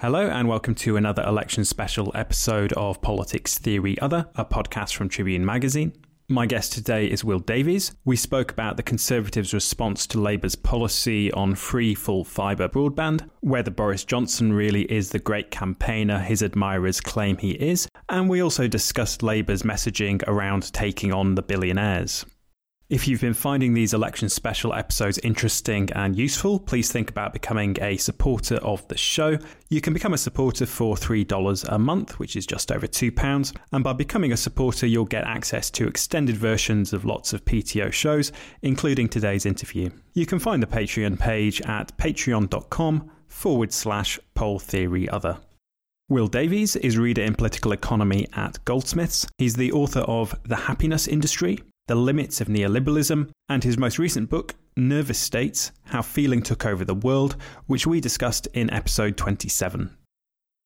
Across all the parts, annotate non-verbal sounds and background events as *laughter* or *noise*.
Hello, and welcome to another election special episode of Politics Theory Other, a podcast from Tribune Magazine. My guest today is Will Davies. We spoke about the Conservatives' response to Labour's policy on free full fibre broadband, whether Boris Johnson really is the great campaigner his admirers claim he is, and we also discussed Labour's messaging around taking on the billionaires. If you've been finding these election special episodes interesting and useful, please think about becoming a supporter of the show. You can become a supporter for $3 a month, which is just over £2. And by becoming a supporter, you'll get access to extended versions of lots of PTO shows, including today's interview. You can find the Patreon page at patreon.com forward slash poll theory other. Will Davies is reader in political economy at Goldsmiths. He's the author of The Happiness Industry, the Limits of Neoliberalism, and his most recent book, Nervous States How Feeling Took Over the World, which we discussed in episode 27.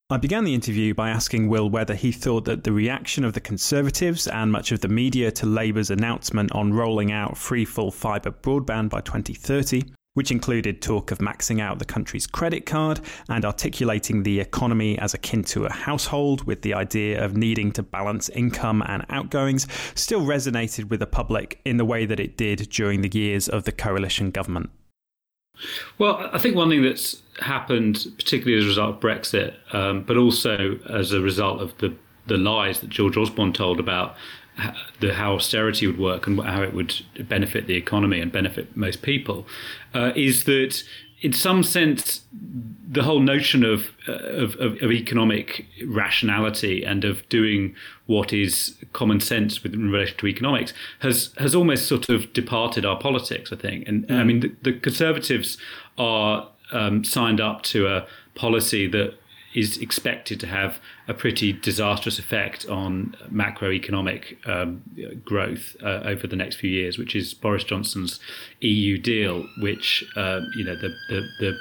I began the interview by asking Will whether he thought that the reaction of the Conservatives and much of the media to Labour's announcement on rolling out free full fibre broadband by 2030 which included talk of maxing out the country's credit card and articulating the economy as akin to a household with the idea of needing to balance income and outgoings, still resonated with the public in the way that it did during the years of the coalition government. Well, I think one thing that's happened, particularly as a result of Brexit, um, but also as a result of the the lies that George Osborne told about the how austerity would work and how it would benefit the economy and benefit most people, uh, is that in some sense the whole notion of, uh, of, of, of economic rationality and of doing what is common sense with in relation to economics has has almost sort of departed our politics. I think, and mm. I mean the, the Conservatives are um, signed up to a policy that is expected to have a pretty disastrous effect on macroeconomic um, growth uh, over the next few years, which is Boris Johnson's EU deal, which uh, you know the, the, the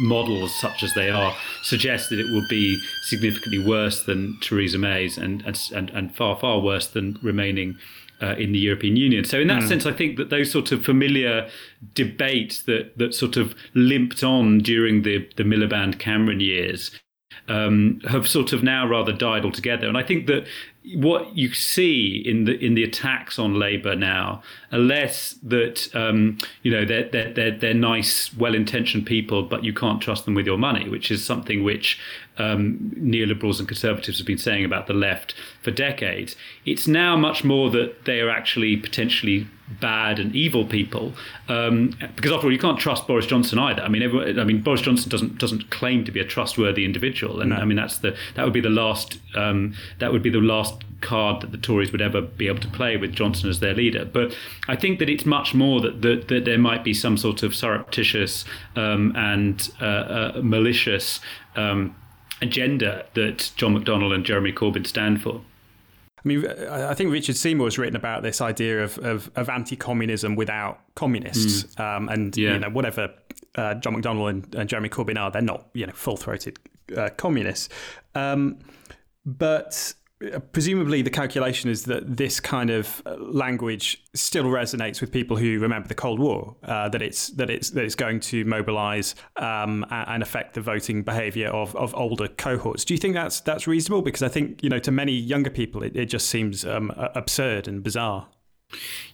models such as they are suggest that it will be significantly worse than Theresa May's and and and far far worse than remaining uh, in the European Union. So in that mm. sense, I think that those sort of familiar debates that that sort of limped on during the the Miliband Cameron years um, have sort of now rather died altogether. And I think that what you see in the in the attacks on Labour now are less that um, you know they're, they're they're they're nice, well-intentioned people, but you can't trust them with your money, which is something which um, neoliberals and conservatives have been saying about the left for decades. It's now much more that they are actually potentially bad and evil people, um, because after all, you can't trust Boris Johnson either. I mean, everyone, I mean, Boris Johnson doesn't doesn't claim to be a trustworthy individual, and no. I mean that's the that would be the last um, that would be the last card that the Tories would ever be able to play with Johnson as their leader. But I think that it's much more that that, that there might be some sort of surreptitious um, and uh, uh, malicious um, agenda that John McDonnell and Jeremy Corbyn stand for. I mean, I think Richard Seymour has written about this idea of, of, of anti-communism without communists, mm. um, and yeah. you know whatever uh, John McDonnell and, and, Jeremy Corbyn are, they're not you know full-throated uh, communists, um, but presumably the calculation is that this kind of uh, language still resonates with people who remember the Cold War. Uh, that it's that it's that it's going to mobilise um, and affect the voting behaviour of, of older cohorts. Do you think that's that's reasonable? Because I think you know to many younger people it, it just seems um, absurd and bizarre.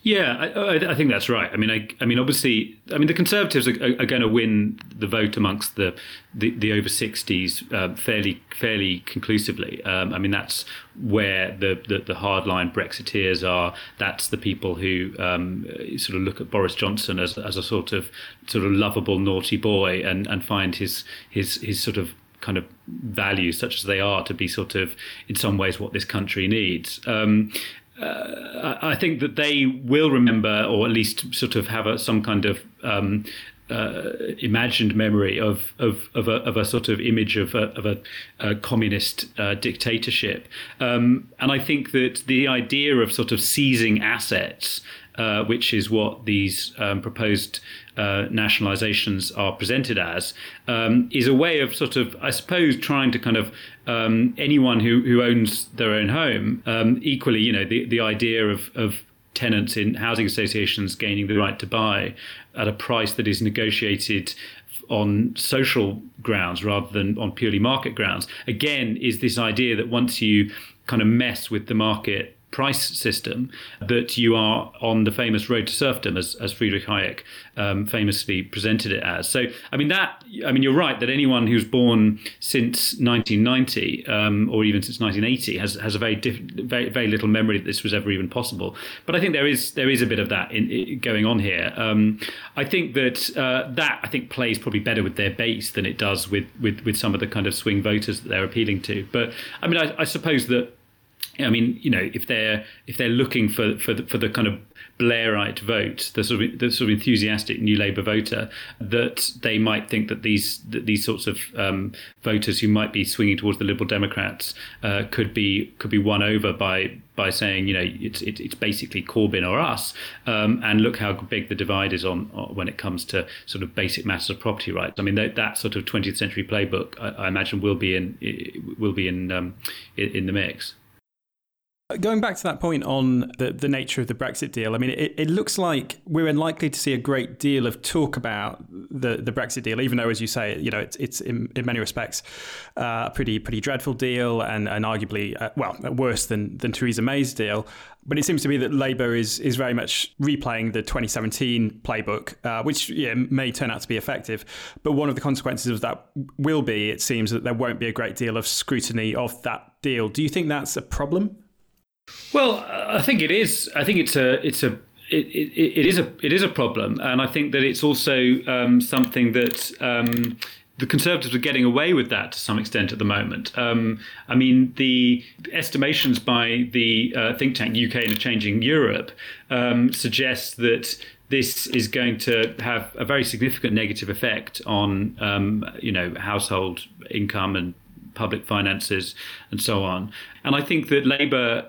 Yeah, I, I, think that's right. I mean, I, I mean, obviously, I mean, the Conservatives are, are, going to win the vote amongst the the, the over sixties uh, fairly fairly conclusively. Um, I mean, that's where the, the, the hardline Brexiteers are. That's the people who um, sort of look at Boris Johnson as as a sort of sort of lovable naughty boy and and find his his his sort of kind of values, such as they are, to be sort of in some ways what this country needs. Um, uh, I think that they will remember, or at least sort of have a, some kind of um, uh, imagined memory of of of a, of a, sort of image of a, of a, a communist uh, dictatorship, um, and I think that the idea of sort of seizing assets, uh, which is what these um, proposed uh, nationalizations are presented as, um, is a way of sort of, I suppose, trying to kind of um, anyone who, who owns their own home, um, equally, you know, the, the idea of, of tenants in housing associations gaining the right to buy at a price that is negotiated on social grounds rather than on purely market grounds, again, is this idea that once you kind of mess with the market price system that you are on the famous road to serfdom, as, as Friedrich Hayek um, famously presented it as. So, I mean, that, I mean, you're right that anyone who's born since 1990 um, or even since 1980 has, has a very, diff- very, very little memory that this was ever even possible. But I think there is, there is a bit of that in, in going on here. Um, I think that uh, that, I think, plays probably better with their base than it does with, with, with some of the kind of swing voters that they're appealing to. But, I mean, I, I suppose that I mean, you know, if they're if they're looking for for the, for the kind of Blairite vote, the sort of the sort of enthusiastic New Labour voter, that they might think that these that these sorts of um, voters who might be swinging towards the Liberal Democrats uh, could be could be won over by by saying, you know, it's it, it's basically Corbyn or us, um, and look how big the divide is on, on, when it comes to sort of basic matters of property rights. I mean, that, that sort of 20th century playbook, I, I imagine, will be in will be in um, in, in the mix. Going back to that point on the, the nature of the Brexit deal, I mean, it, it looks like we're unlikely to see a great deal of talk about the, the Brexit deal, even though, as you say, you know, it's, it's in, in many respects uh, a pretty pretty dreadful deal and, and arguably, uh, well, worse than, than Theresa May's deal. But it seems to me that Labour is, is very much replaying the 2017 playbook, uh, which yeah, may turn out to be effective. But one of the consequences of that will be, it seems, that there won't be a great deal of scrutiny of that deal. Do you think that's a problem? Well, I think it is. I think it's a it's a it, it, it is a it is a problem, and I think that it's also um, something that um, the Conservatives are getting away with that to some extent at the moment. Um, I mean, the estimations by the uh, think tank UK and Changing Europe um, suggest that this is going to have a very significant negative effect on um, you know household income and public finances and so on. And I think that Labour,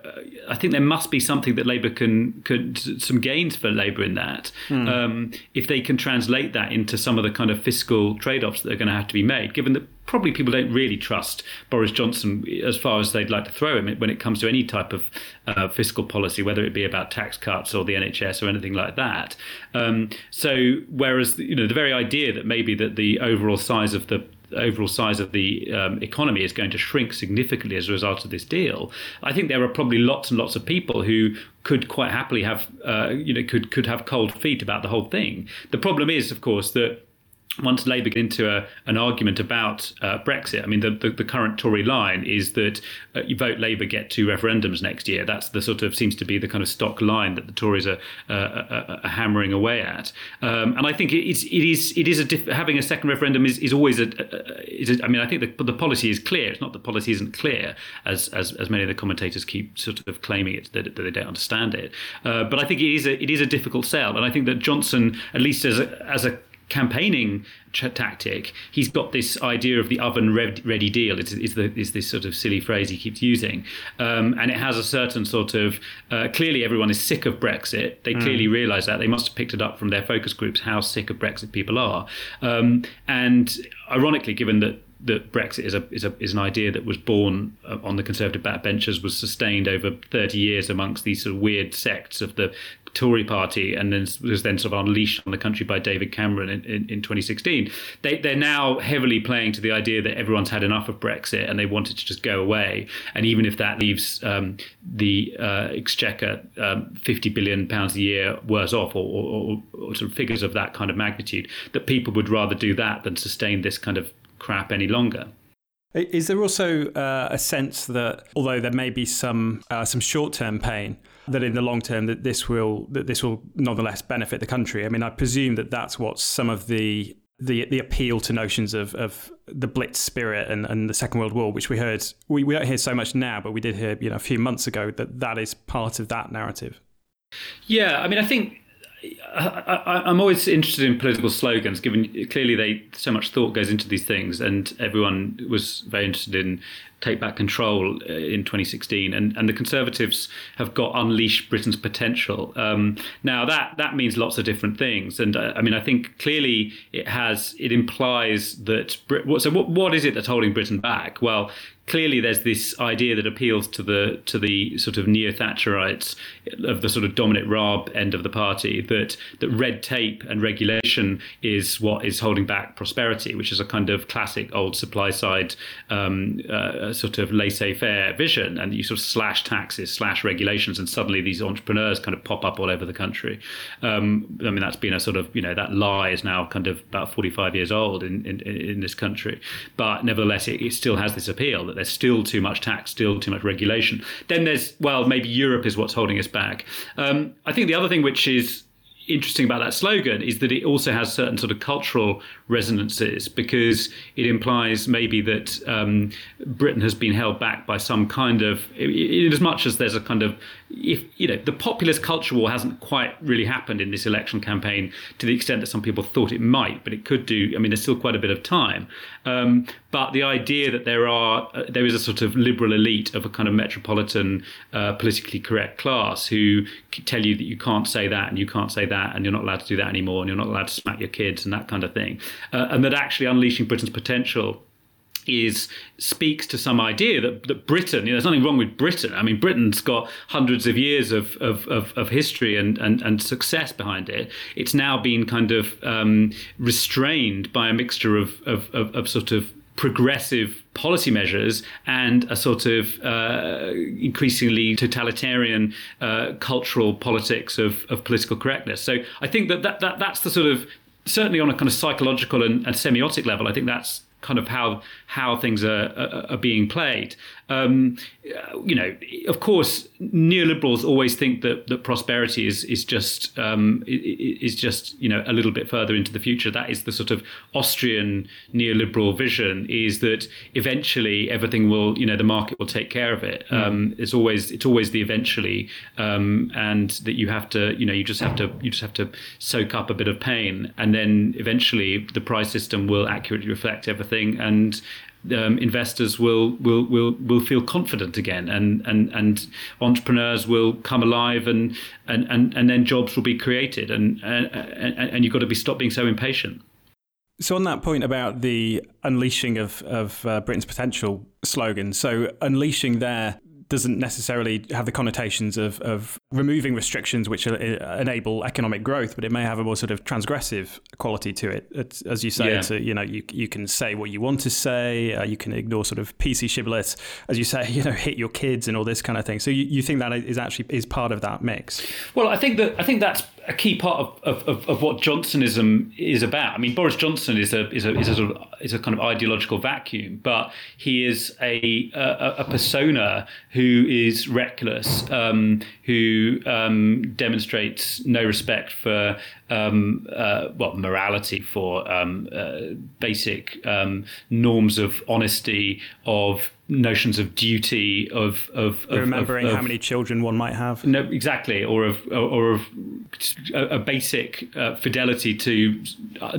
I think there must be something that Labour can, could, some gains for Labour in that. Mm. Um, if they can translate that into some of the kind of fiscal trade offs that are going to have to be made, given that probably people don't really trust Boris Johnson as far as they'd like to throw him when it comes to any type of uh, fiscal policy, whether it be about tax cuts or the NHS or anything like that. Um, so, whereas you know the very idea that maybe that the overall size of the overall size of the um, economy is going to shrink significantly as a result of this deal, I think there are probably lots and lots of people who could quite happily have, uh, you know, could could have cold feet about the whole thing. The problem is, of course, that once Labour get into a, an argument about uh, Brexit, I mean, the, the, the, current Tory line is that uh, you vote Labour, get two referendums next year. That's the sort of seems to be the kind of stock line that the Tories are, uh, are, are hammering away at. Um, and I think it's it is it is a diff- having a second referendum is, is always a, is a I mean, I think the, the policy is clear. It's not the policy isn't clear as, as as many of the commentators keep sort of claiming it that, that they don't understand it. Uh, but I think it is a it is a difficult sell, and I think that Johnson, at least as a as a campaigning tactic, he's got this idea of the oven ready deal. Is, is, the, is this sort of silly phrase he keeps using, um, and it has a certain sort of uh, clearly everyone is sick of Brexit. They mm. clearly realise that they must have picked it up from their focus groups how sick of Brexit people are, um, and ironically, given that that Brexit is a, is a is an idea that was born uh, on the Conservative backbenchers, was sustained over 30 years amongst these sort of weird sects of the Tory party, and then was then sort of unleashed on the country by David Cameron in, in, in 2016. They, they're now heavily playing to the idea that everyone's had enough of Brexit and they want it to just go away. And even if that leaves um, the uh, exchequer um, 50 billion pounds a year worse off, or, or, or sort of figures of that kind of magnitude, that people would rather do that than sustain this kind of crap any longer. Is there also uh, a sense that, although there may be some uh, some short term pain, that in the long term that this will that this will nonetheless benefit the country? I mean, I presume that that's what some of the the the appeal to notions of, of the Blitz spirit and, and the Second World War, which we heard we, we don't hear so much now, but we did hear you know a few months ago that that is part of that narrative. Yeah, I mean, I think I, am always interested in political slogans, given clearly they so much thought goes into these things, and everyone was very interested in take back control uh, in 2016, and, and the Conservatives have got unleashed Britain's potential. Um, now that that means lots of different things, and uh, I mean I think clearly it has it implies that Brit- so what what is it that's holding Britain back? Well, clearly there's this idea that appeals to the to the sort of neo Thatcherites of the sort of Dominic Raab end of the party that that red tape and regulation is what is holding back prosperity, which is a kind of classic old supply side um, uh, sort of laissez-faire vision, and you sort of slash taxes, slash regulations, and suddenly these entrepreneurs kind of pop up all over the country. Um, I mean that's been a sort of you know that lie is now kind of about 45 years old in in, in this country, but nevertheless it, it still has this appeal that there's still too much tax, still too much regulation. Then there's, well, maybe Europe is what's holding us back. Um, I think the other thing which is interesting about that slogan is that it also has certain sort of cultural resonances because it implies maybe that um, Britain has been held back by some kind of, in as much as there's a kind of, if you know, the populist culture war hasn't quite really happened in this election campaign to the extent that some people thought it might, but it could do. I mean, there's still quite a bit of time. Um, but the idea that there are, uh, there is a sort of liberal elite of a kind of metropolitan, uh, politically correct class who tell you that you can't say that and you can't say that and you're not allowed to do that anymore and you're not allowed to smack your kids and that kind of thing, uh, and that actually unleashing Britain's potential is speaks to some idea that, that Britain, you know, there's nothing wrong with Britain. I mean, Britain's got hundreds of years of, of, of, of history and, and, and success behind it. It's now been kind of um, restrained by a mixture of, of, of, of sort of progressive policy measures and a sort of uh, increasingly totalitarian uh, cultural politics of, of political correctness. So I think that, that, that that's the sort of certainly on a kind of psychological and, and semiotic level. I think that's kind of how how things are are, are being played. Um, you know, of course, neoliberals always think that that prosperity is is just um, is just you know a little bit further into the future. That is the sort of Austrian neoliberal vision: is that eventually everything will you know the market will take care of it. Mm. Um, it's always it's always the eventually, um, and that you have to you know you just have to you just have to soak up a bit of pain, and then eventually the price system will accurately reflect everything, and um, investors will, will will will feel confident again, and and and entrepreneurs will come alive, and and and, and then jobs will be created, and and, and you've got to be stop being so impatient. So on that point about the unleashing of of uh, Britain's potential slogan, so unleashing there doesn't necessarily have the connotations of, of removing restrictions which enable economic growth, but it may have a more sort of transgressive quality to it. It's, as you say, yeah. a, you know, you, you can say what you want to say, uh, you can ignore sort of PC shibboleths, as you say, *laughs* you know, hit your kids and all this kind of thing. So you, you think that is actually is part of that mix? Well, I think that I think that's a key part of, of, of, what Johnsonism is about. I mean, Boris Johnson is a is a is a sort of is a kind of ideological vacuum, but he is a a, a persona who is reckless, um, who um, demonstrates no respect for um, uh, well morality, for um, uh, basic um, norms of honesty, of notions of duty, of of, of remembering of, how many children one might have. No, exactly, or of or of a, a basic uh, fidelity to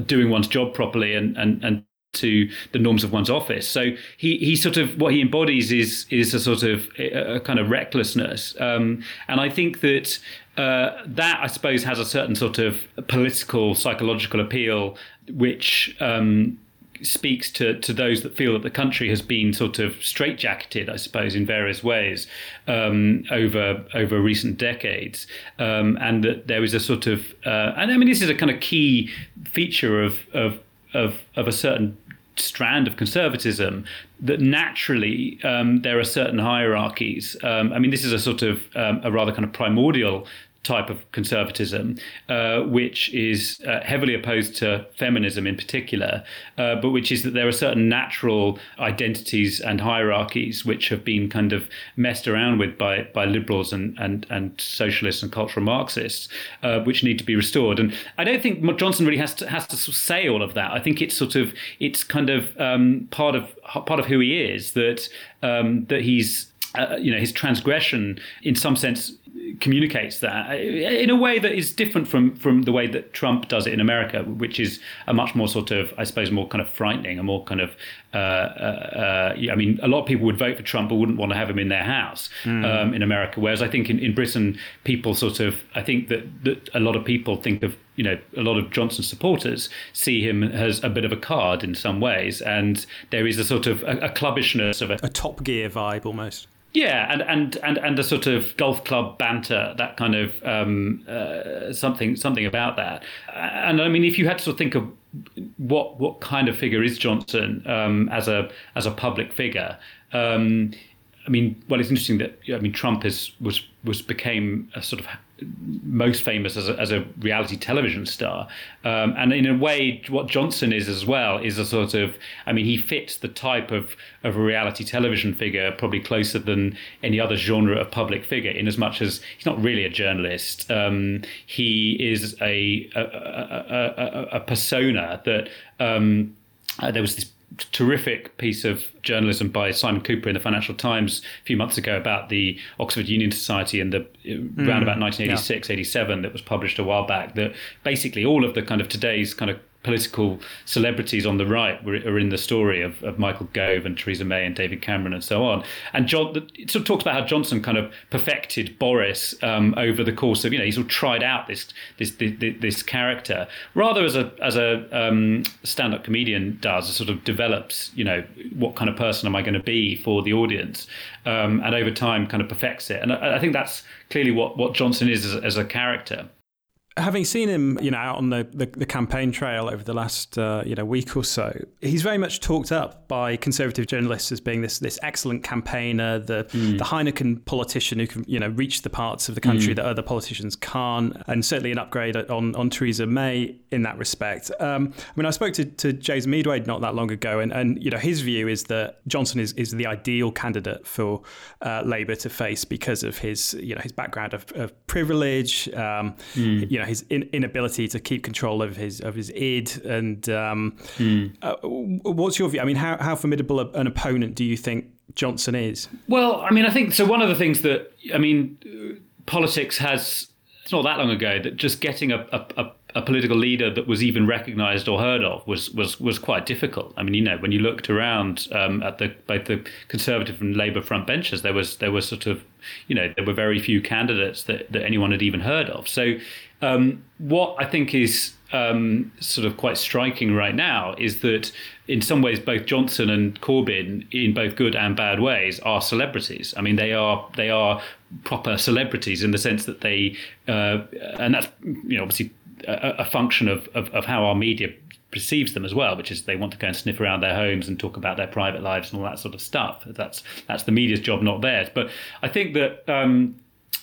doing one's job properly and and and to the norms of one's office. So he, he sort of what he embodies is is a sort of a, a kind of recklessness, um, and I think that uh, that I suppose has a certain sort of political psychological appeal, which um, speaks to, to those that feel that the country has been sort of straitjacketed, I suppose, in various ways um, over over recent decades, um, and that there is a sort of uh, and I mean this is a kind of key feature of of of, of a certain strand of conservatism that naturally um, there are certain hierarchies. Um, I mean, this is a sort of um, a rather kind of primordial type of conservatism, uh, which is uh, heavily opposed to feminism in particular, uh, but which is that there are certain natural identities and hierarchies which have been kind of messed around with by, by liberals and, and, and socialists and cultural Marxists, uh, which need to be restored. And I don't think Johnson really has to has to say all of that. I think it's sort of it's kind of um, part of part of who he is that um, that he's uh, you know his transgression in some sense communicates that in a way that is different from from the way that Trump does it in America, which is a much more sort of, I suppose, more kind of frightening, a more kind of. Uh, uh, uh I mean, a lot of people would vote for Trump, but wouldn't want to have him in their house mm. um, in America. Whereas I think in, in Britain, people sort of, I think that, that a lot of people think of you know, a lot of Johnson supporters see him as a bit of a card in some ways, and there is a sort of a, a clubbishness of a, a Top Gear vibe almost. Yeah, and, and, and, and a sort of golf club banter, that kind of um, uh, something something about that. And I mean, if you had to sort of think of what what kind of figure is Johnson um, as a as a public figure, um, I mean, well, it's interesting that I mean Trump is was was became a sort of most famous as a, as a reality television star. Um, and in a way, what Johnson is as well is a sort of, I mean, he fits the type of, of a reality television figure probably closer than any other genre of public figure, in as much as he's not really a journalist. Um, he is a, a, a, a persona that. Um, uh, there was this terrific piece of journalism by Simon Kuper in the Financial Times a few months ago about the Oxford Union Society and the mm, around about 1986, yeah. 87 that was published a while back. That basically all of the kind of today's kind of political celebrities on the right were, are in the story of, of Michael Gove and Theresa May and David Cameron and so on. And John it sort of talks about how Johnson kind of perfected Boris um, over the course of you know he sort of tried out this this this, this character rather as a as a um, stand up comedian does. Sort of develops you know what kind of person am I going to be for the audience, um, and over time kind of perfects it. And I, I think that's clearly what what Johnson is as, as a character having seen him, you know, out on the, the, the campaign trail over the last uh, you know week or so, he's very much talked up by conservative journalists as being this this excellent campaigner, the mm. the Heineken politician who can you know reach the parts of the country mm. that other politicians can't, and certainly an upgrade on on Theresa May in that respect. Um, I mean, I spoke to, to James Meadway not that long ago, and, and you know his view is that Johnson is, is the ideal candidate for uh, Labour to face because of his you know his background of, of privilege, um, mm. you know his in, inability to keep control of his of his id, and um, mm. uh, what's your view? I mean, how how formidable an opponent do you think Johnson is? Well, I mean, I think so. One of the things that I mean, politics has it's not that long ago that just getting a, a, a a political leader that was even recognised or heard of was was was quite difficult. I mean, you know, when you looked around um, at the both the Conservative and Labour front benches, there was there was sort of, you know, there were very few candidates that, that anyone had even heard of. So, um, what I think is um, sort of quite striking right now is that in some ways both Johnson and Corbyn, in both good and bad ways, are celebrities. I mean, they are they are proper celebrities in the sense that they, uh, and that's you know obviously a, a function of, of, of how our media perceives them as well, which is they want to go and sniff around their homes and talk about their private lives and all that sort of stuff. That's that's the media's job, not theirs. But I think that um,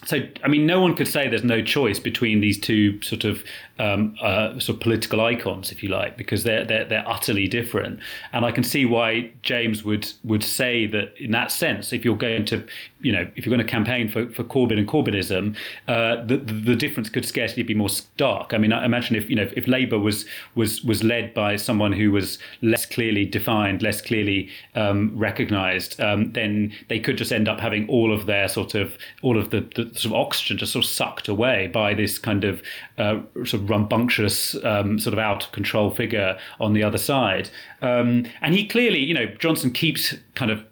so I mean, no one could say there's no choice between these two sort of um, uh, sort of political icons, if you like, because they're, they're they're utterly different. And I can see why James would would say that in that sense, if you're going to, you know, if you're going to campaign for, for Corbyn and Corbynism, uh, the the difference could scarcely be more stark. I mean, I imagine if you know if Labour was was was led by someone who was less clearly defined, less clearly um, recognised, um, then they could just end up having all of their sort of all of the, the sort of oxygen just sort of sucked away by this kind of uh, sort of rambunctious, um, sort of out of control figure on the other side. Um, and he clearly, you know, Johnson keeps kind of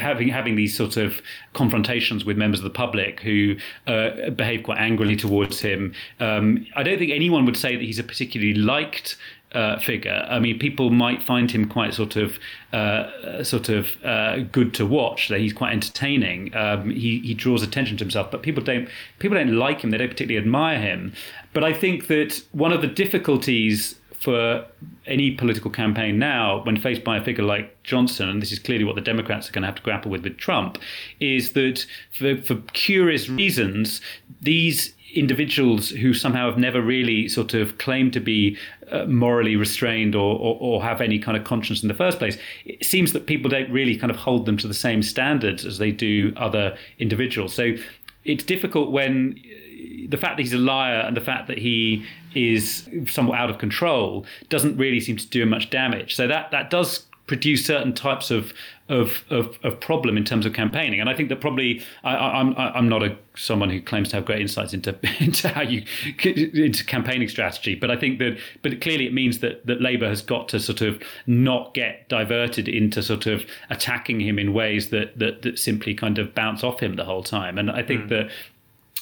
having having these sort of confrontations with members of the public who uh, behave quite angrily towards him. Um, I don't think anyone would say that he's a particularly liked uh, figure. I mean, people might find him quite sort of uh, sort of uh, good to watch. That he's quite entertaining. Um, he he draws attention to himself, but people don't people don't like him. They don't particularly admire him. But I think that one of the difficulties for any political campaign now, when faced by a figure like Johnson, and this is clearly what the Democrats are going to have to grapple with with Trump, is that for, for curious reasons, these individuals who somehow have never really sort of claimed to be uh, morally restrained or, or, or, have any kind of conscience in the first place, it seems that people don't really kind of hold them to the same standards as they do other individuals. So it's difficult when uh, the fact that he's a liar and the fact that he is somewhat out of control doesn't really seem to do him much damage. So that that does produce certain types of of, of, of problem in terms of campaigning. And I think that probably I, am I'm, I'm not a someone who claims to have great insights into *laughs* into how you into campaigning strategy, but I think that but clearly it means that that Labour has got to sort of not get diverted into sort of attacking him in ways that that, that simply kind of bounce off him the whole time. And I think mm. that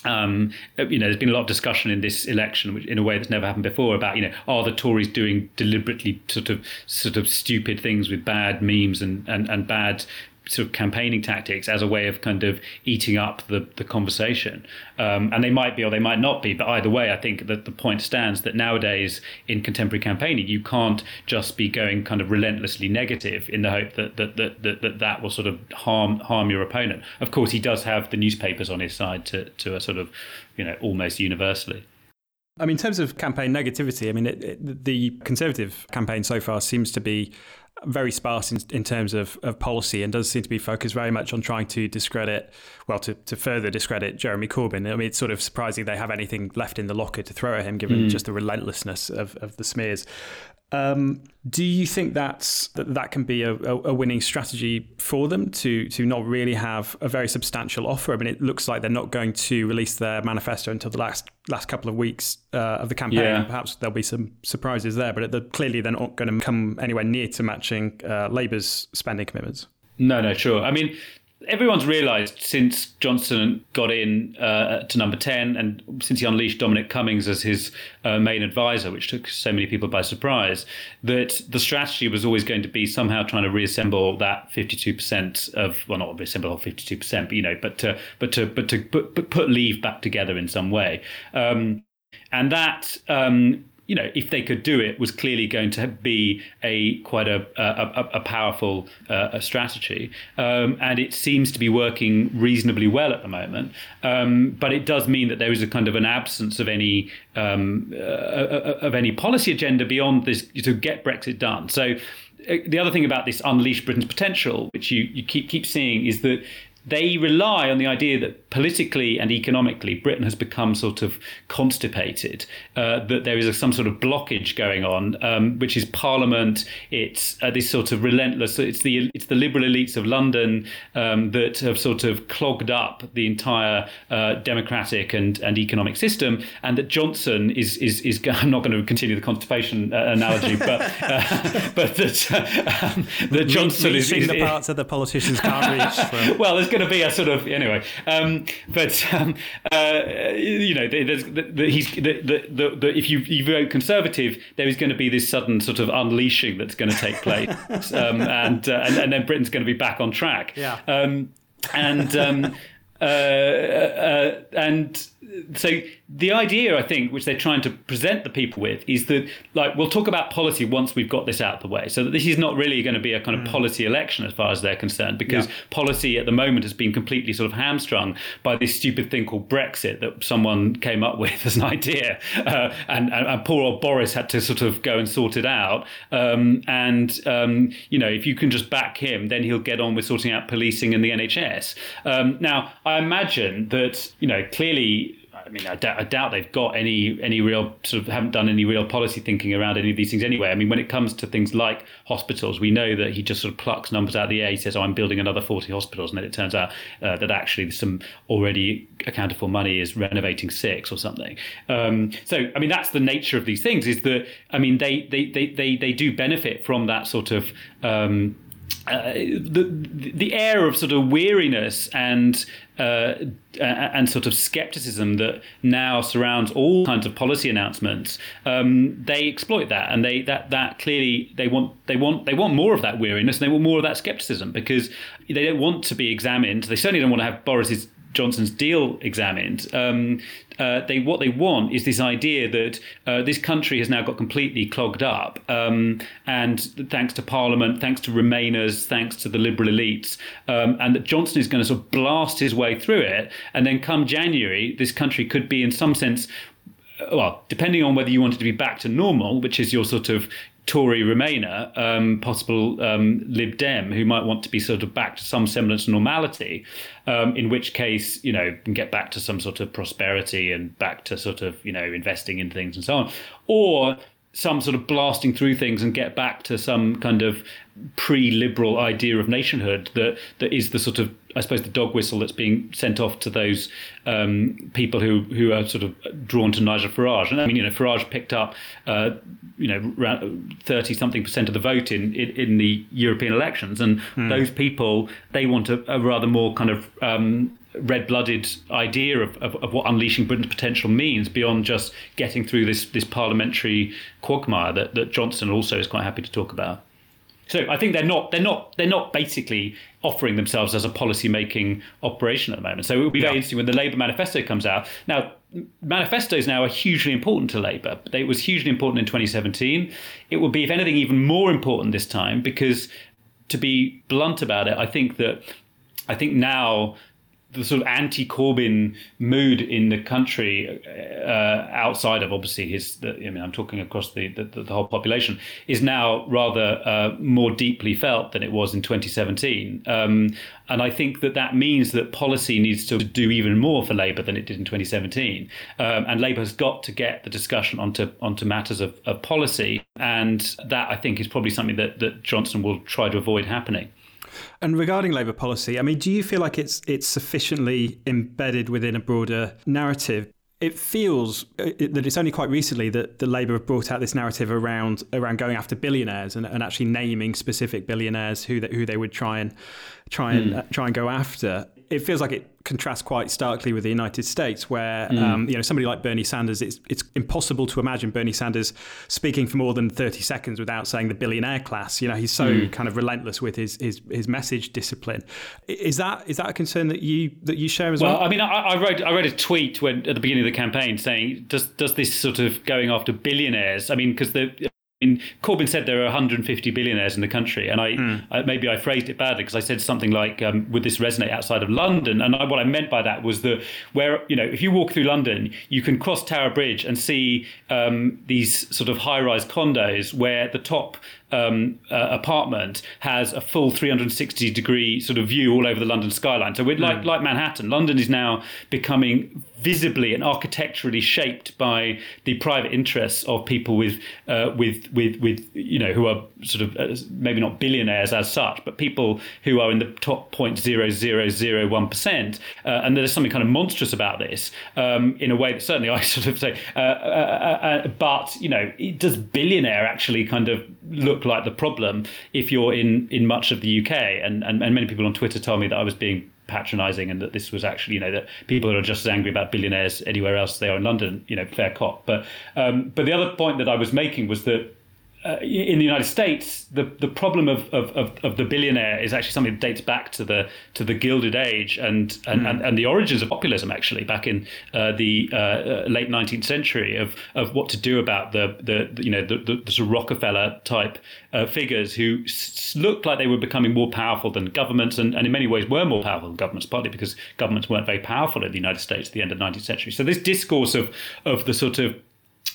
um, you know, there's been a lot of discussion in this election, which, in a way that's never happened before, about you know, are the Tories doing deliberately sort of sort of stupid things with bad memes and and, and bad sort of campaigning tactics as a way of kind of eating up the, the conversation. Um, and they might be or they might not be, but either way, I think that the point stands that nowadays in contemporary campaigning, you can't just be going kind of relentlessly negative in the hope that that that that, that, that will sort of harm harm your opponent. Of course, he does have the newspapers on his side to to a sort of you know almost universally. I mean, in terms of campaign negativity, I mean, it, it, the Conservative campaign so far seems to be very sparse in, in terms of, of policy and does seem to be focused very much on trying to discredit, well, to, to further discredit Jeremy Corbyn. I mean, it's sort of surprising they have anything left in the locker to throw at him, given mm. just the relentlessness of, of the smears. Um, do you think that's that, that can be a, a, winning strategy for them to to not really have a very substantial offer? I mean, it looks like they're not going to release their manifesto until the last last couple of weeks uh, of the campaign. Yeah. Perhaps there'll be some surprises there, but the, clearly they're not going to come anywhere near to matching uh, Labour's spending commitments. No, no, sure. I mean, everyone's realised since Johnson got in uh, to number 10 and since he unleashed Dominic Cummings as his uh, main advisor, which took so many people by surprise, that the strategy was always going to be somehow trying to reassemble that 52% of, well, not reassemble 52%, but, you know, but to, but to, but to put, put Leave back together in some way. Um, and that um, you know, if they could do it, was clearly going to be a quite a a, a powerful uh, strategy, um, and it seems to be working reasonably well at the moment. Um, but it does mean that there is a kind of an absence of any um, uh, uh of any policy agenda beyond this to get Brexit done. So uh, the other thing about this unleash Britain's potential, which you, you keep keep seeing, is that they rely on the idea that politically and economically Britain has become sort of constipated, uh, that there is a, some sort of blockage going on, um, which is Parliament. It's uh, this sort of relentless. It's the it's the liberal elites of London um, that have sort of clogged up the entire uh, democratic and, and economic system, and that Johnson is is is. *laughs* I'm not going to continue the constipation uh, analogy, but uh, *laughs* but that *laughs* um, that Johnson is, is, the parts that the politicians can't reach. well, there's going to be a sort of anyway. Um, but um, uh, you know, there's the, the, he's the, the, the, if you, you vote conservative, there is going to be this sudden sort of unleashing that's going to take place, *laughs* um, and, uh, and, and then Britain's going to be back on track. Yeah. Um, and um, uh, uh, and so the idea, I think, which they're trying to present the people with, is that like we'll talk about policy once we've got this out of the way. So that this is not really going to be a kind of mm. policy election as far as they're concerned, because yeah. policy at the moment has been completely sort of hamstrung by this stupid thing called Brexit that someone came up with as an *laughs* idea, uh, and, and, and, poor old Boris had to sort of go and sort it out. Um, and um, you know, if you can just back him, then he'll get on with sorting out policing and the NHS. Um, now, I imagine that you know clearly I mean, I, d- I doubt they've got any any real sort of haven't done any real policy thinking around any of these things anyway. I mean, when it comes to things like hospitals, we know that he just sort of plucks numbers out of the air. He says, "Oh, I'm building another 40 hospitals," and then it turns out uh, that actually some already accounted for money is renovating six or something. Um, so, I mean, that's the nature of these things. Is that I mean, they they they they, they do benefit from that sort of. Um, uh, the the air of sort of weariness and uh, and sort of skepticism that now surrounds all kinds of policy announcements, um, they exploit that, and they that that clearly they want they want they want more of that weariness, and they want more of that skepticism because they don't want to be examined. They certainly don't want to have Boris's Johnson's deal examined, um, uh, they what they want is this idea that uh, this country has now got completely clogged up, um, and thanks to Parliament, thanks to Remainers, thanks to the liberal elites, um, and that Johnson is going to sort of blast his way through it, and then come January, this country could be in some sense well, depending on whether you want it to be back to normal, which is your sort of Tory Remainer, um, possible um, Lib Dem, who might want to be sort of back to some semblance of normality, um, in which case, you know, get back to some sort of prosperity and back to sort of, you know, investing in things and so on. Or some sort of blasting through things and get back to some kind of pre-liberal idea of nationhood that that is the sort of I suppose the dog whistle that's being sent off to those um, people who who are sort of drawn to Nigel Farage. And I mean, you know, Farage picked up uh, you know thirty something percent of the vote in, in, in the European elections, and mm. those people they want a, a rather more kind of um, red-blooded idea of, of, of, what unleashing Britain's potential means beyond just getting through this this parliamentary quagmire that, that Johnson also is quite happy to talk about. So I think they're not they're not they're not basically offering themselves as a policy making operation at the moment. So it will be very yeah. interesting when the Labour manifesto comes out. Now manifestos now are hugely important to Labour. It was hugely important in 2017. It will be, if anything, even more important this time because, to be blunt about it, I think that I think now the sort of anti-Corbyn mood in the country, uh, outside of obviously his, the, I mean, I'm talking across the, the, the whole population, is now rather uh, more deeply felt than it was in 2017. Um, and I think that that means that policy needs to do even more for Labour than it did in 2017. Um, and Labour has got to get the discussion onto onto matters of, of policy, and that I think is probably something that, that Johnson will try to avoid happening. And regarding Labour policy, I mean, do you feel like it's it's sufficiently embedded within a broader narrative? It feels uh, that it's only quite recently that the Labour have brought out this narrative around around going after billionaires and, and actually naming specific billionaires who they, who they would try and try and mm. uh, try and go after. It feels like it contrasts quite starkly with the United States, where mm. um, you know somebody like Bernie Sanders, it's it's impossible to imagine Bernie Sanders speaking for more than thirty seconds without saying the billionaire class. You know, he's so mm. kind of relentless with his, his his message discipline. Is that is that a concern that you that you share as well? Well, I mean, I, I wrote I wrote a tweet when at the beginning of the campaign saying, does does this sort of going after billionaires? I mean, because the mean, Corbyn said there are 150 billionaires in the country, and I, mm. I maybe I phrased it badly because I said something like, um, "Would this resonate outside of London?" And I, what I meant by that was that where you know, if you walk through London, you can cross Tower Bridge and see um, these sort of high-rise condos where the top um, uh, apartment has a full 360 degree sort of view all over the London skyline. So we're mm. like like Manhattan. London is now becoming visibly and architecturally shaped by the private interests of people with uh, with with with you know who are sort of uh, maybe not billionaires as such, but people who are in the top 0.0001 percent. Uh, and there's something kind of monstrous about this um, in a way that certainly *laughs* I sort of say. Uh, uh, but you know, does billionaire actually kind of look like the problem if you're in in much of the UK? And and, and many people on Twitter told me that I was being patronising and that this was actually, you know, that people are just as angry about billionaires anywhere else they are in London, you know, fair cop. But um, but the other point that I was making was that uh, in the United States, the, the problem of, of, of, the billionaire is actually something that dates back to the to the Gilded Age and and, mm. and, and, the origins of populism actually back in uh, the uh, uh late 19th century of, of what to do about the, the, you know the, the, the, sort of Rockefeller type uh, figures who s- looked like they were becoming more powerful than governments and, and in many ways were more powerful than governments partly because governments weren't very powerful in the United States at the end of the 19th century. So this discourse of of the sort of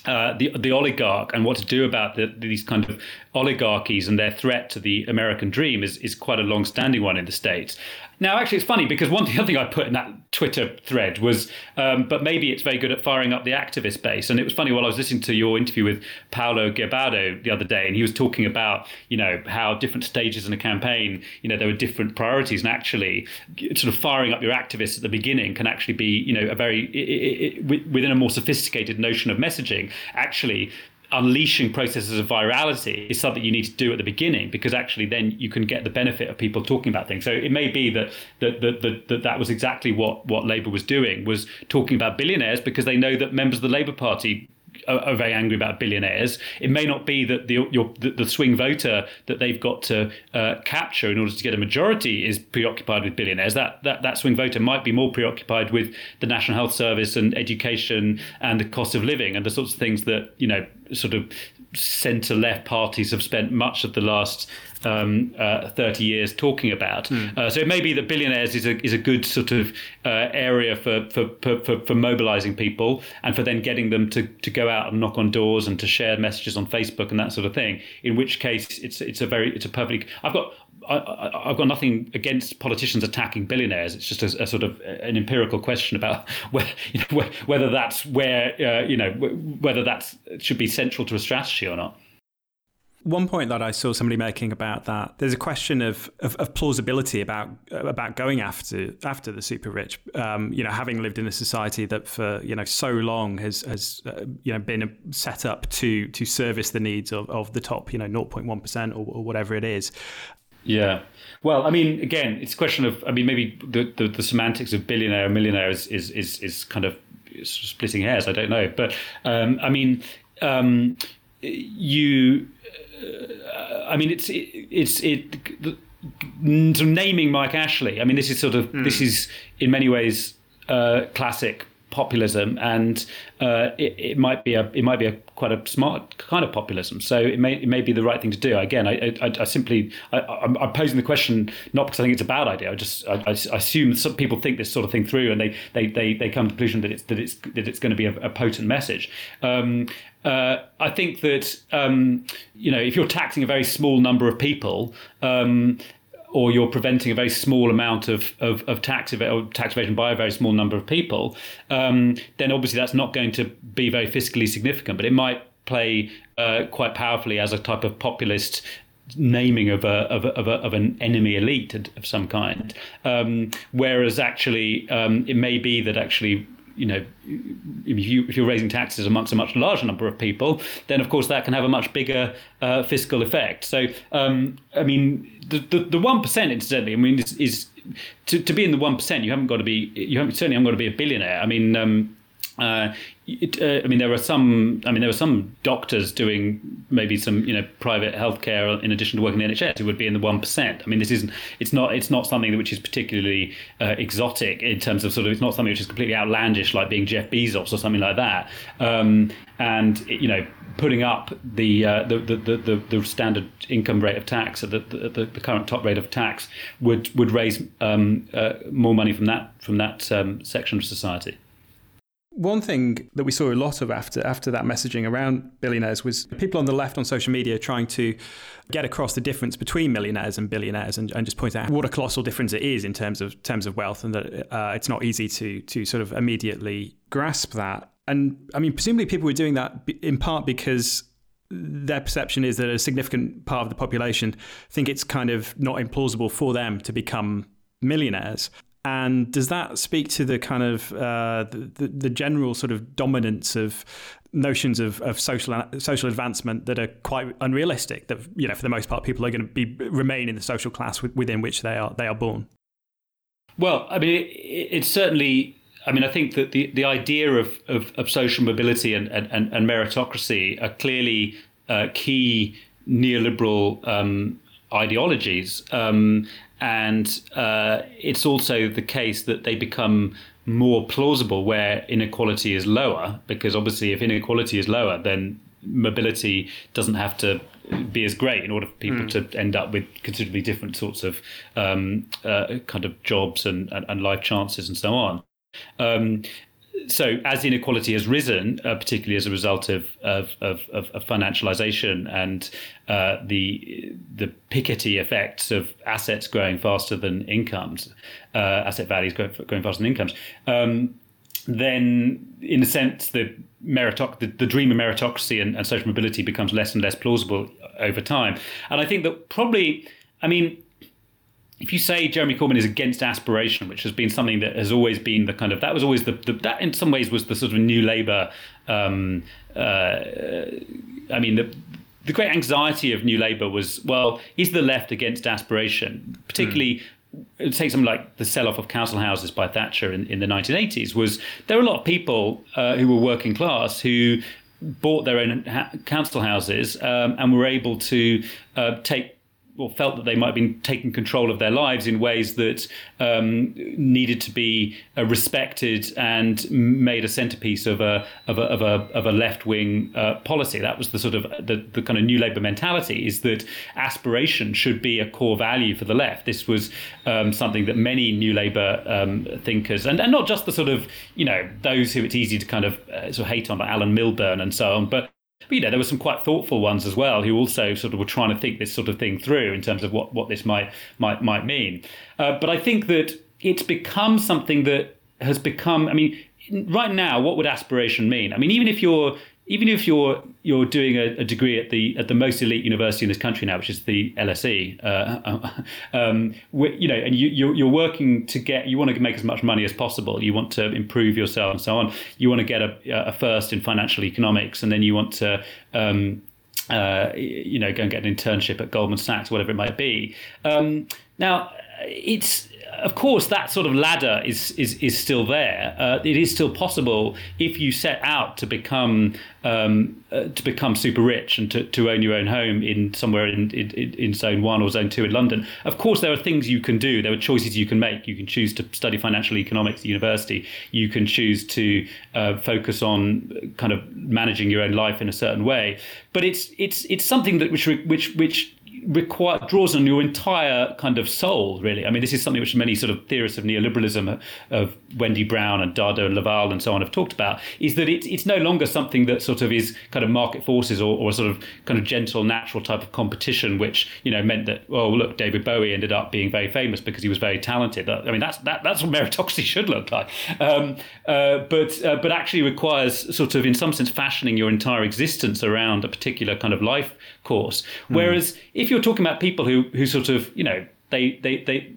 uh, the the oligarch and what to do about the, these kind of oligarchies and their threat to the American dream is is quite a long standing one in the states. Now, actually, it's funny because one *laughs* the other thing I put in that Twitter thread was, um, but maybe it's very good at firing up the activist base. And it was funny while I was listening to your interview with Paolo Gerbaudo the other day, and he was talking about, you know, how different stages in a campaign, you know, there were different priorities, and actually, sort of firing up your activists at the beginning can actually be, you know, a very it, it, within a more sophisticated notion of messaging. Actually, unleashing processes of virality is something you need to do at the beginning because actually then you can get the benefit of people talking about things. So it may be that that that, that, that, was exactly what, what Labour was doing was talking about billionaires because they know that members of the Labour Party are, very angry about billionaires. It may not be that the your, the swing voter that they've got to uh, capture in order to get a majority is preoccupied with billionaires. That, that that swing voter might be more preoccupied with the National Health Service and education and the cost of living and the sorts of things that you know sort of centre left parties have spent much of the last um, uh, 30 years talking about. Mm. Uh, so it may be that billionaires is a, is a good sort of uh, area for, for, for, for, mobilizing people and for then getting them to, to go out and knock on doors and to share messages on Facebook and that sort of thing. In which case, it's it's a very it's a perfectly. I've got I, have got nothing against politicians attacking billionaires. It's just a, a sort of an empirical question about *laughs* where, you know, whether that's where uh, you know whether that should be central to a strategy or not. One point that I saw somebody making about that, there's a question of, of, of plausibility about about going after after the super rich. Um, you know, having lived in a society that for you know so long has has uh, you know been set up to to service the needs of, of the top you know 0.1 percent or whatever it is. Yeah. Well, I mean, again, it's a question of, I mean, maybe the, the, the semantics of billionaire or millionaire is, is, is, is kind of splitting hairs. I don't know. But, um, I mean, um, you, uh, I mean, it's, it, it's, it, the, naming Mike Ashley, I mean, this is sort of, mm. this is in many ways uh, classic populism, and uh, it, it, might be a it might be a quite a smart kind of populism. So it may it may be the right thing to do. Again, I I, I simply I, am posing the question not because I think it's a bad idea. I just I, I, assume some people think this sort of thing through, and they they they, they come to the conclusion that it's that it's that it's going to be a, a potent message. Um, uh, I think that um, you know if you're taxing a very small number of people, um, or you're preventing a very small amount of, of, of tax, ev- tax evasion by a very small number of people, um, then obviously that's not going to be very fiscally significant, but it might play uh, quite powerfully as a type of populist naming of a of, a, of, a, of an enemy elite of some kind. Um, whereas actually, um, it may be that actually you know, if, you, if you're raising taxes amongst a much larger number of people, then of course that can have a much bigger uh, fiscal effect. So, um, I mean, the one percent, incidentally, I mean, is, is to, to be in the one percent, you haven't got to be, you haven't, certainly haven't got to be a billionaire. I mean. Um, uh, it, uh, I mean, there are some. I mean, there are some doctors doing maybe some, you know, private healthcare in addition to working in the NHS who would be in the one percent. I mean, this isn't. It's not. It's not something which is particularly uh, exotic in terms of sort of. It's not something which is completely outlandish, like being Jeff Bezos or something like that. Um, and you know, putting up the, uh, the, the, the, the standard income rate of tax, the, the, the, current top rate of tax, would would raise um, uh, more money from that from that um, section of society. One thing that we saw a lot of after after that messaging around billionaires was people on the left on social media trying to get across the difference between millionaires and billionaires and, and just point out what a colossal difference it is in terms of terms of wealth and that uh, it's not easy to to sort of immediately grasp that. And I mean, presumably people were doing that in part because their perception is that a significant part of the population think it's kind of not implausible for them to become millionaires. And does that speak to the kind of uh, the, the general sort of dominance of notions of, of social social advancement that are quite unrealistic? That you know, for the most part, people are going to be remain in the social class within which they are they are born. Well, I mean, it, it's certainly. I mean, I think that the, the idea of, of, of social mobility and, and, and meritocracy are clearly uh, key neoliberal um, ideologies. Um, and uh, it's also the case that they become more plausible where inequality is lower, because obviously, if inequality is lower, then mobility doesn't have to be as great in order for people mm. to end up with considerably different sorts of um, uh, kind of jobs and, and, and, life chances and so on. Um, so as inequality has risen, uh, particularly as a result of of, of, of financialization and uh, the the Piketty effects of assets growing faster than incomes, uh, asset values growing, growing faster than incomes, um, then in a sense the meritoc- the, the dream of meritocracy and, and social mobility becomes less and less plausible over time. And I think that probably, I mean if you say Jeremy Corbyn is against aspiration, which has been something that has always been the kind of that was always the, the that in some ways was the sort of new Labour. Um, uh, I mean the the great anxiety of New Labour was well, is the left against aspiration, particularly. Mm. Take something like the sell-off of council houses by Thatcher in, in the 1980s. Was there were a lot of people uh, who were working class who bought their own ha- council houses um, and were able to uh, take or felt that they might have been taking control of their lives in ways that um, needed to be uh, respected and made a centerpiece of a of a of a, of a left wing uh, policy. That was the sort of the, the kind of new Labour mentality is that aspiration should be a core value for the left. This was um, something that many new Labour um, thinkers and, and not just the sort of you know those who it's easy to kind of uh, sort of hate on like Alan Milburn and so on, but But, you know, there were some quite thoughtful ones as well who also sort of were trying to think this sort of thing through in terms of what, what this might might might mean. Uh, but I think that it's become something that has become. I mean, right now, what would aspiration mean? I mean, even if you're even if you're you're doing a, a, degree at the at the most elite university in this country now, which is the LSE, uh, *laughs* um, you know, and you, you're, working to get, you want to make as much money as possible. You want to improve yourself and so on. You want to get a, a first in financial economics, and then you want to. Um, uh, you know, go and get an internship at Goldman Sachs, whatever it might be. Um, now, it's of course, that sort of ladder is is, is still there. Uh, it is still possible if you set out to become um, uh, to become super rich and to, to own your own home in somewhere in, in, in zone one or zone two in London. Of course, there are things you can do. There are choices you can make. You can choose to study financial economics at university. You can choose to uh, focus on kind of managing your own life in a certain way. But it's it's it's something that which which which require draws on your entire kind of soul, really. I mean, this is something which many sort of theorists of neoliberalism, of Wendy Brown and Dardot and Laval and so on, have talked about. Is that it's it's no longer something that sort of is kind of market forces or, or sort of kind of gentle, natural type of competition, which you know meant that well, look, David Bowie ended up being very famous because he was very talented. I mean, that's that, that's what meritocracy *laughs* should look like. Um, uh, but uh, but actually requires sort of in some sense fashioning your entire existence around a particular kind of life course. Hmm. Whereas mm. if you're talking about people who who sort of you know they they they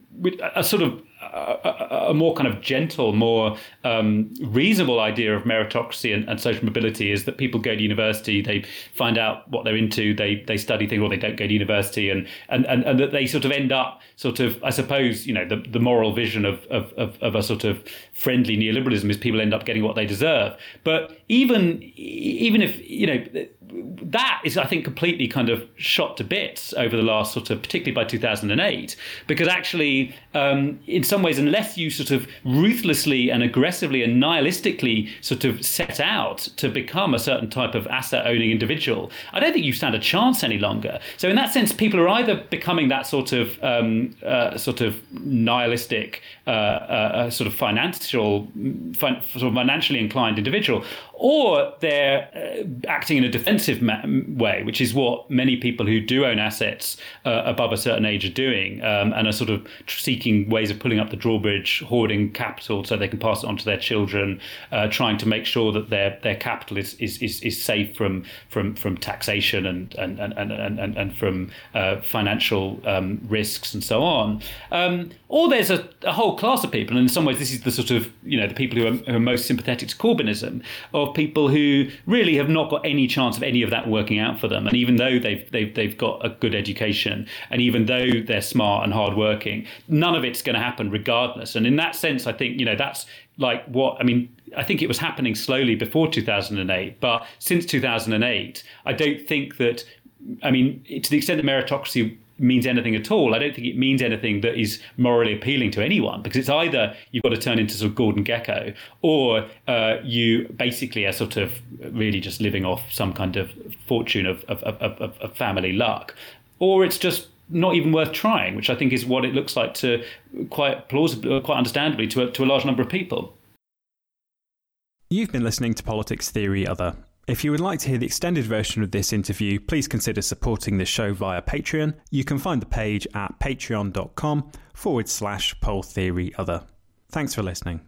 a sort of a, a, more kind of gentle, more um, reasonable idea of meritocracy and, and, social mobility is that people go to university, they find out what they're into, they they study things, or they don't go to university, and and, and, and that they sort of end up sort of, I suppose, you know, the, the moral vision of, of, of, of a sort of friendly neoliberalism is people end up getting what they deserve. But even even if you know that is, I think, completely kind of shot to bits over the last sort of, particularly by 2008, because actually, um, in some ways, unless you sort of ruthlessly and aggressively and nihilistically sort of set out to become a certain type of asset owning individual, I don't think you stand a chance any longer. So, in that sense, people are either becoming that sort of um, uh, sort of nihilistic, uh, uh, uh sort of financial, fin- sort of financially inclined individual, or they're uh, acting in a defensive ma- way, which is what many people who do own assets uh, above a certain age are doing, um, and are sort of seeking ways of pulling up the drawbridge, hoarding capital so they can pass it on to their children, uh, trying to make sure that their their capital is is, is, is safe from from from taxation and and and and and, and from uh, financial um, risks and so on. Um, or there's a, a, whole class of people, and in some ways this is the sort of you know the people who are, who are most sympathetic to Corbynism, of people who really have not got any chance of any of that working out for them. And even though they've they've they've got a good education, and even though they're smart and hardworking, none of it's going to happen regardless. And in that sense, I think you know that's like what I mean. I think it was happening slowly before 2008, but since 2008, I don't think that. I mean, to the extent that meritocracy means anything at all. I don't think it means anything that is morally appealing to anyone because it's either you've got to turn into sort of Gordon Gekko or uh, you basically are sort of really just living off some kind of fortune of, of, of, of family luck, or it's just not even worth trying, which I think is what it looks like to quite plausibly, quite understandably, to a, to a large number of people. You've been listening to Politics Theory Other, if you would like to hear the extended version of this interview, please consider supporting the show via Patreon. You can find the page at patreon.com forward slash poll theory other. Thanks for listening.